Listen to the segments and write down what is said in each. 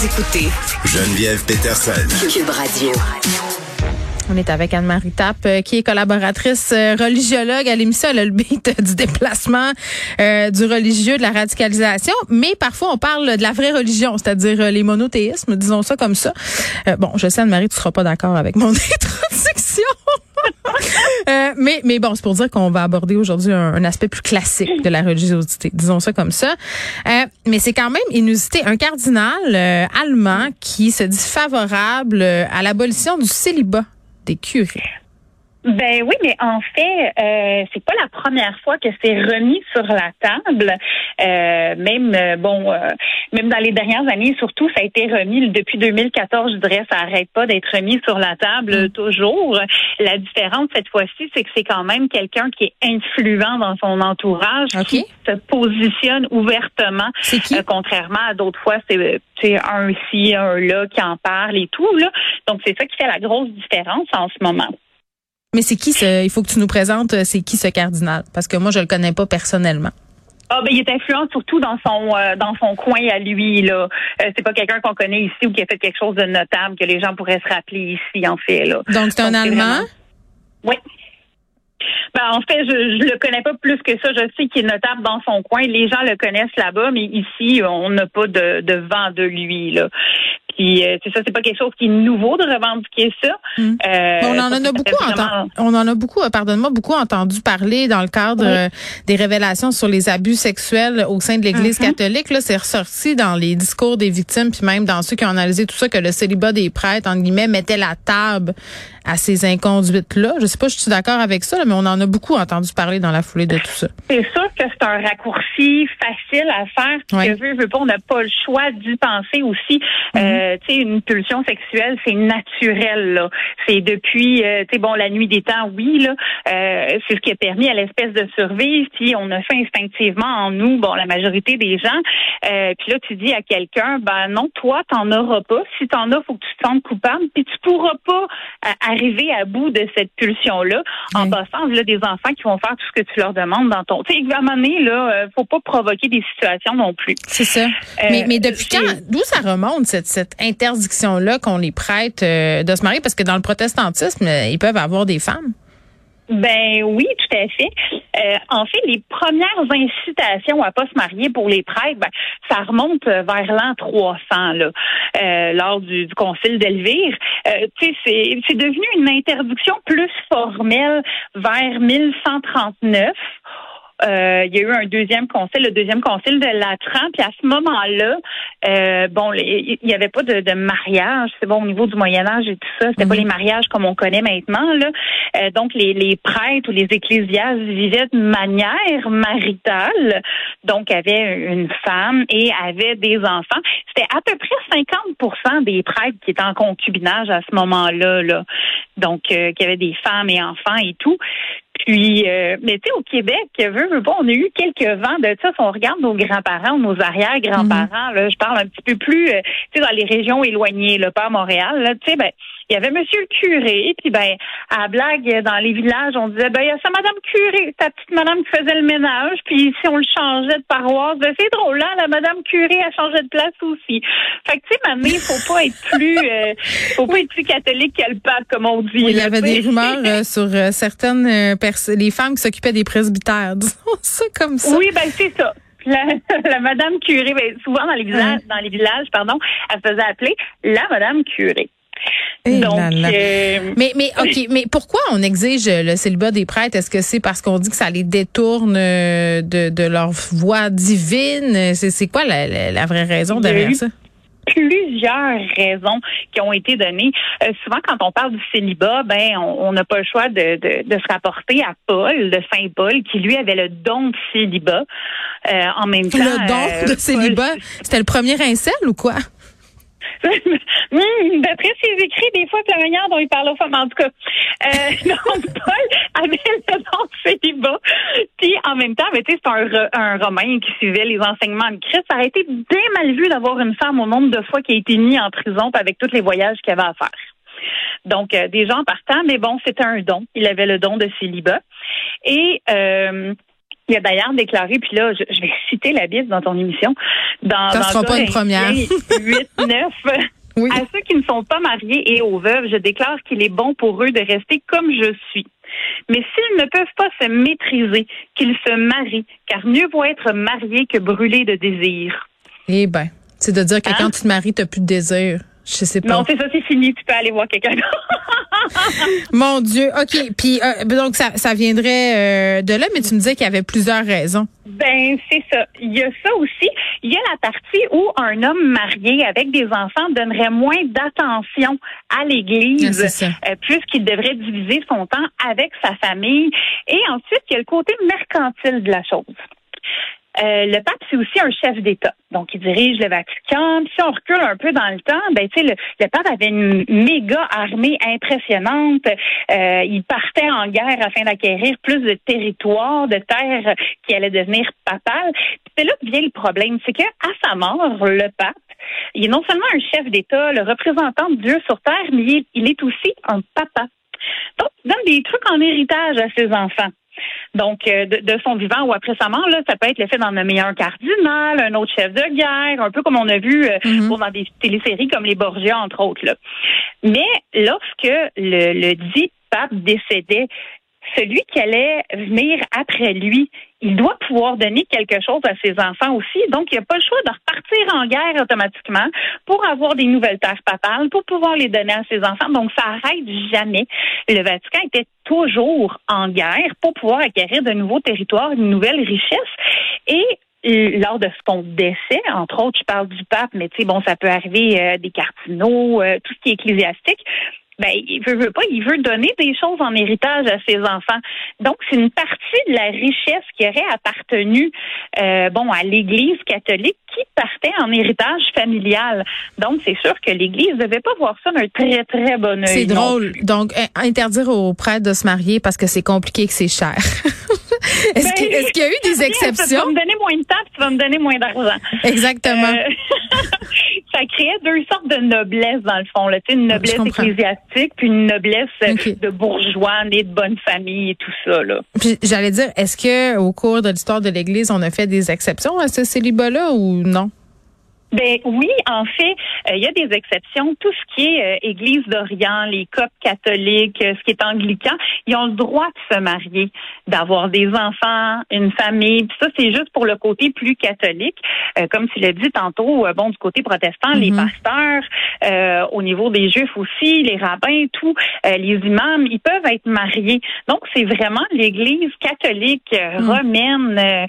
Vous écoutez Geneviève Peterson. Cube Radio. On est avec Anne-Marie Tapp, euh, qui est collaboratrice euh, religiologue à l'émission. Elle a le beat du déplacement euh, du religieux, de la radicalisation. Mais parfois, on parle de la vraie religion, c'est-à-dire les monothéismes, disons ça comme ça. bon, je sais, Anne-Marie, tu seras pas d'accord avec mon introduction. Mais, mais bon, c'est pour dire qu'on va aborder aujourd'hui un, aspect plus classique de la religiosité, disons ça comme ça. mais c'est quand même inusité. Un cardinal allemand qui se dit favorable à l'abolition du célibat des curés. Ben oui, mais en fait, euh, c'est pas la première fois que c'est remis sur la table. Euh, même euh, bon, euh, même dans les dernières années, surtout, ça a été remis depuis 2014. Je dirais, ça arrête pas d'être remis sur la table mm. toujours. La différence cette fois-ci, c'est que c'est quand même quelqu'un qui est influent dans son entourage, qui se positionne ouvertement. Qui? contrairement à d'autres fois, c'est un ci, un là qui en parle et tout là. Donc c'est ça qui fait la grosse différence en ce moment. Mais c'est qui ce, il faut que tu nous présentes, euh, c'est qui ce cardinal? Parce que moi, je le connais pas personnellement. Ah ben il est influent surtout dans son euh, dans son coin à lui là. Euh, c'est pas quelqu'un qu'on connaît ici ou qui a fait quelque chose de notable que les gens pourraient se rappeler ici en fait là. Donc c'est un Allemand? Oui. Ben, en fait, je, je le connais pas plus que ça. Je sais qu'il est notable dans son coin. Les gens le connaissent là-bas, mais ici, on n'a pas de, de vent de lui. Là. Puis euh, c'est ça, c'est pas quelque chose qui est nouveau de revendiquer ça. Hmm. Euh, on en, a beaucoup entendu, on en a beaucoup, pardonne-moi, beaucoup entendu parler dans le cadre euh, des révélations sur les abus sexuels au sein de l'Église mm-hmm. catholique. Là, c'est ressorti dans les discours des victimes, puis même dans ceux qui ont analysé tout ça, que le célibat des prêtres, en guillemets, mettait la table à ces inconduites-là. Je sais pas, je suis d'accord avec ça, mais on en a beaucoup entendu parler dans la foulée de tout ça. C'est sûr que c'est un raccourci facile à faire. Que veut, veut pas, on n'a pas le choix d'y penser aussi. Mm-hmm. Euh, tu sais, une pulsion sexuelle, c'est naturel. Là. C'est depuis, euh, tu sais, bon, la nuit des temps, oui, là, euh, c'est ce qui a permis à l'espèce de survivre. Puis on a fait instinctivement en nous, bon, la majorité des gens. Euh, puis là, tu dis à quelqu'un, ben non, toi, t'en auras pas. Si t'en as, faut que tu coupable. Puis tu pourras pas arriver à bout de cette pulsion-là en passant là, des enfants qui vont faire tout ce que tu leur demandes dans ton. Tu sais, à un moment donné, là, faut pas provoquer des situations non plus. C'est ça. mais, mais depuis quand, d'où ça remonte cette, cette interdiction-là qu'on les prête euh, de se marier? Parce que dans le protestantisme, ils peuvent avoir des femmes. Ben oui, tout à fait. Euh, en fait, les premières incitations à pas se marier pour les prêtres, ben, ça remonte vers l'an 300 là, euh, lors du, du concile d'Elvire. Euh, c'est, c'est devenu une interdiction plus formelle vers 1139 euh, il y a eu un deuxième concile, le deuxième concile de Latran, puis à ce moment-là, euh, bon, il n'y avait pas de, de mariage, c'est bon au niveau du Moyen Âge et tout ça, c'était pas mhm. les mariages comme on connaît maintenant là. Euh, donc les, les prêtres ou les ecclésiastes vivaient de manière maritale, donc avaient une femme et avaient des enfants. C'était à peu près 50% des prêtres qui étaient en concubinage à ce moment-là, là. Donc euh, qui avaient des femmes et enfants et tout. Puis, euh, mais tu sais, au Québec, veut, veut on a eu quelques vents de ça. Si on regarde nos grands-parents, nos arrière-grands-parents, là, je parle un petit peu plus, euh, tu sais, dans les régions éloignées, là, pas à Montréal, là, tu sais, ben, il y avait Monsieur le curé, puis ben, à blague, dans les villages, on disait, ben, il y a sa Madame curé, ta petite Madame qui faisait le ménage, puis si on le changeait de paroisse, ben, c'est drôle, là, la Madame curé a changé de place aussi. Fait que, tu sais, il faut pas être plus, euh, faut pas être plus catholique que le pape, comme on dit. il y avait des rumeurs euh, sur euh, certaines personnes, les femmes qui s'occupaient des presbytères, disons ça comme ça. Oui, ben, c'est ça. La, Madame curé, ben, souvent dans les villages, dans les villages, pardon, elle se faisait appeler la Madame curé. Eh Donc, euh, mais mais ok, mais pourquoi on exige le célibat des prêtres? Est-ce que c'est parce qu'on dit que ça les détourne euh, de, de leur voix divine? C'est quoi la, la, vraie raison derrière ça? plusieurs raisons qui ont été données. Euh, souvent, quand on parle du célibat, ben, on n'a pas le choix de, de, de, se rapporter à Paul, de Saint Paul, qui lui avait le don de célibat. Euh, en même temps, le don de célibat, c'était le premier incel ou quoi? Hmm, d'après ses écrits, des fois, c'est la manière dont il parle aux femmes, en tout cas. Euh, donc, Paul avait le nom de célibat. Puis, en même temps, ben, c'est un, un Romain qui suivait les enseignements de Christ. Ça aurait été bien mal vu d'avoir une femme au nombre de fois qui a été mise en prison avec tous les voyages qu'il avait à faire. Donc, euh, des gens partant, mais bon, c'était un don. Il avait le don de célibat. Et euh, il a d'ailleurs déclaré, puis là, je, vais citer la Bible dans ton émission. Dans, Ça sera pas une première. 8, 9. À ceux qui ne sont pas mariés et aux veuves, je déclare qu'il est bon pour eux de rester comme je suis. Mais s'ils ne peuvent pas se maîtriser, qu'ils se marient, car mieux vaut être marié que brûlé de désir. Eh ben, c'est de dire que hein? quand tu te maries, tu n'as plus de désir. Je sais pas. Non, c'est ça, c'est fini. Tu peux aller voir quelqu'un Mon Dieu. OK. Puis, euh, donc, ça, ça viendrait euh, de là, mais tu me disais qu'il y avait plusieurs raisons. Ben, c'est ça. Il y a ça aussi. Il y a la partie où un homme marié avec des enfants donnerait moins d'attention à l'Église, ah, euh, puisqu'il devrait diviser son temps avec sa famille. Et ensuite, il y a le côté mercantile de la chose. Euh, le pape, c'est aussi un chef d'État. Donc, il dirige le Vatican. Si on recule un peu dans le temps, ben, tu sais, le, pape avait une méga armée impressionnante. Euh, il partait en guerre afin d'acquérir plus de territoires, de terres qui allaient devenir papales. C'est là que vient le problème. C'est qu'à sa mort, le pape, il est non seulement un chef d'État, le représentant de Dieu sur terre, mais il est aussi un papa. Donc, il donne des trucs en héritage à ses enfants. Donc, euh, de, son vivant ou après sa mort, là, ça peut être l'effet d'en nommer un cardinal, un autre chef de guerre, un peu comme on a vu euh, mm-hmm. dans des téléséries comme les Borgia, entre autres. Là. Mais lorsque le, le dit pape décédait, celui qui allait venir après lui, il doit pouvoir donner quelque chose à ses enfants aussi. Donc, il n'y a pas le choix de repartir en guerre automatiquement pour avoir des nouvelles terres papales, pour pouvoir les donner à ses enfants. Donc, ça arrête jamais. Le Vatican était toujours en guerre pour pouvoir acquérir de nouveaux territoires, une nouvelle richesse. Et lors de son décès, entre autres, je parle du pape, mais tu sais, bon, ça peut arriver euh, des cardinaux, euh, tout ce qui est ecclésiastique ben, il veut, veut pas, il veut donner des choses en héritage à ses enfants. Donc, c'est une partie de la richesse qui aurait appartenu, euh, bon, à l'Église catholique qui partait en héritage familial. Donc, c'est sûr que l'Église ne devait pas voir ça d'un très, très bon œil. C'est drôle. Donc, interdire aux prêtres de se marier parce que c'est compliqué que c'est cher. Est-ce ben, qu'il y a eu des exceptions? Tu vas me donner moins de temps, tu vas me donner moins d'argent. Exactement. Euh, ça créait deux sortes de noblesse dans le fond. Là. une noblesse ecclésiastique, puis une noblesse de bourgeois, nés de bonne famille et tout ça. Là. Puis j'allais dire, est-ce que au cours de l'histoire de l'Église, on a fait des exceptions à ce célibat-là ou non? Ben oui, en fait, euh, il y a des exceptions. Tout ce qui est euh, Église d'Orient, les coptes catholiques, euh, ce qui est anglican, ils ont le droit de se marier, d'avoir des enfants, une famille. Puis ça, c'est juste pour le côté plus catholique. comme tu l'as dit tantôt, bon, du côté protestant, les mm-hmm. pasteurs, au niveau des juifs aussi, les rabbins, tout, les imams, ils peuvent être mariés. Donc, c'est vraiment l'Église catholique mm. romaine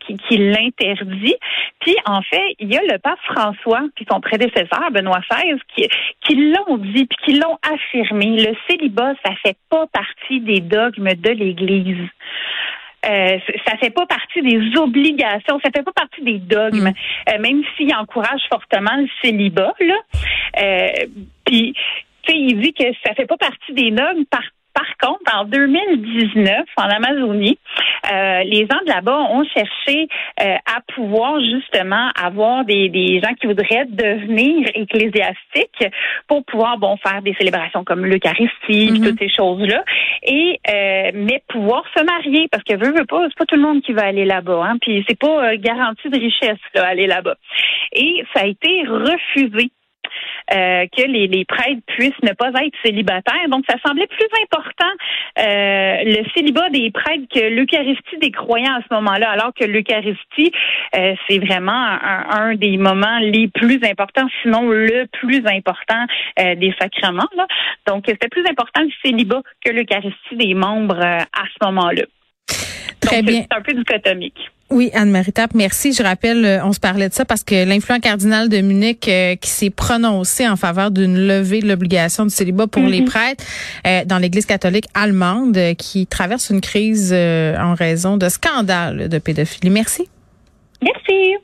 qui, qui l'interdit. Puis, en fait, il y a le pape François puis son prédécesseur Benoît XVI qui, qui l'ont dit puis qui l'ont affirmé. Le célibat, ça fait pas partie des dogmes de l'Église. Euh, ça fait pas partie des obligations, ça fait pas partie des dogmes, mm. euh, même s'il encourage fortement le célibat. Là, euh, puis, tu sais, il dit que ça fait pas partie des dogmes par par contre, en 2019, en Amazonie, euh, les gens de là-bas ont cherché euh, à pouvoir justement avoir des, des gens qui voudraient devenir ecclésiastiques pour pouvoir bon faire des célébrations comme l'Eucharistie, mm toutes ces choses-là, et euh, mais pouvoir se marier parce que veut veut pas, c'est pas tout le monde qui va aller là-bas, hein, puis c'est pas garanti de richesse là, aller là-bas. Et ça a été refusé euh, que les, les, prêtres puissent ne pas être célibataires. Donc, ça semblait plus important euh, le célibat des prêtres que l'Eucharistie des croyants à ce moment-là, alors que l'Eucharistie, euh, c'est vraiment un, des moments les plus importants, sinon le plus important des sacrements. Là. Donc, c'était plus important le célibat que l'Eucharistie des membres à ce moment-là. Très Donc, bien. C'est un peu dichotomique. Oui, Anne-Marie Tappe, merci. Je rappelle, euh, on se parlait de ça parce que l'influent cardinal de Munich euh, qui s'est prononcé en faveur d'une levée de l'obligation du célibat pour les prêtres euh, dans l'Église catholique allemande euh, qui traverse une crise euh, en raison de scandales de pédophilie. Merci. Merci.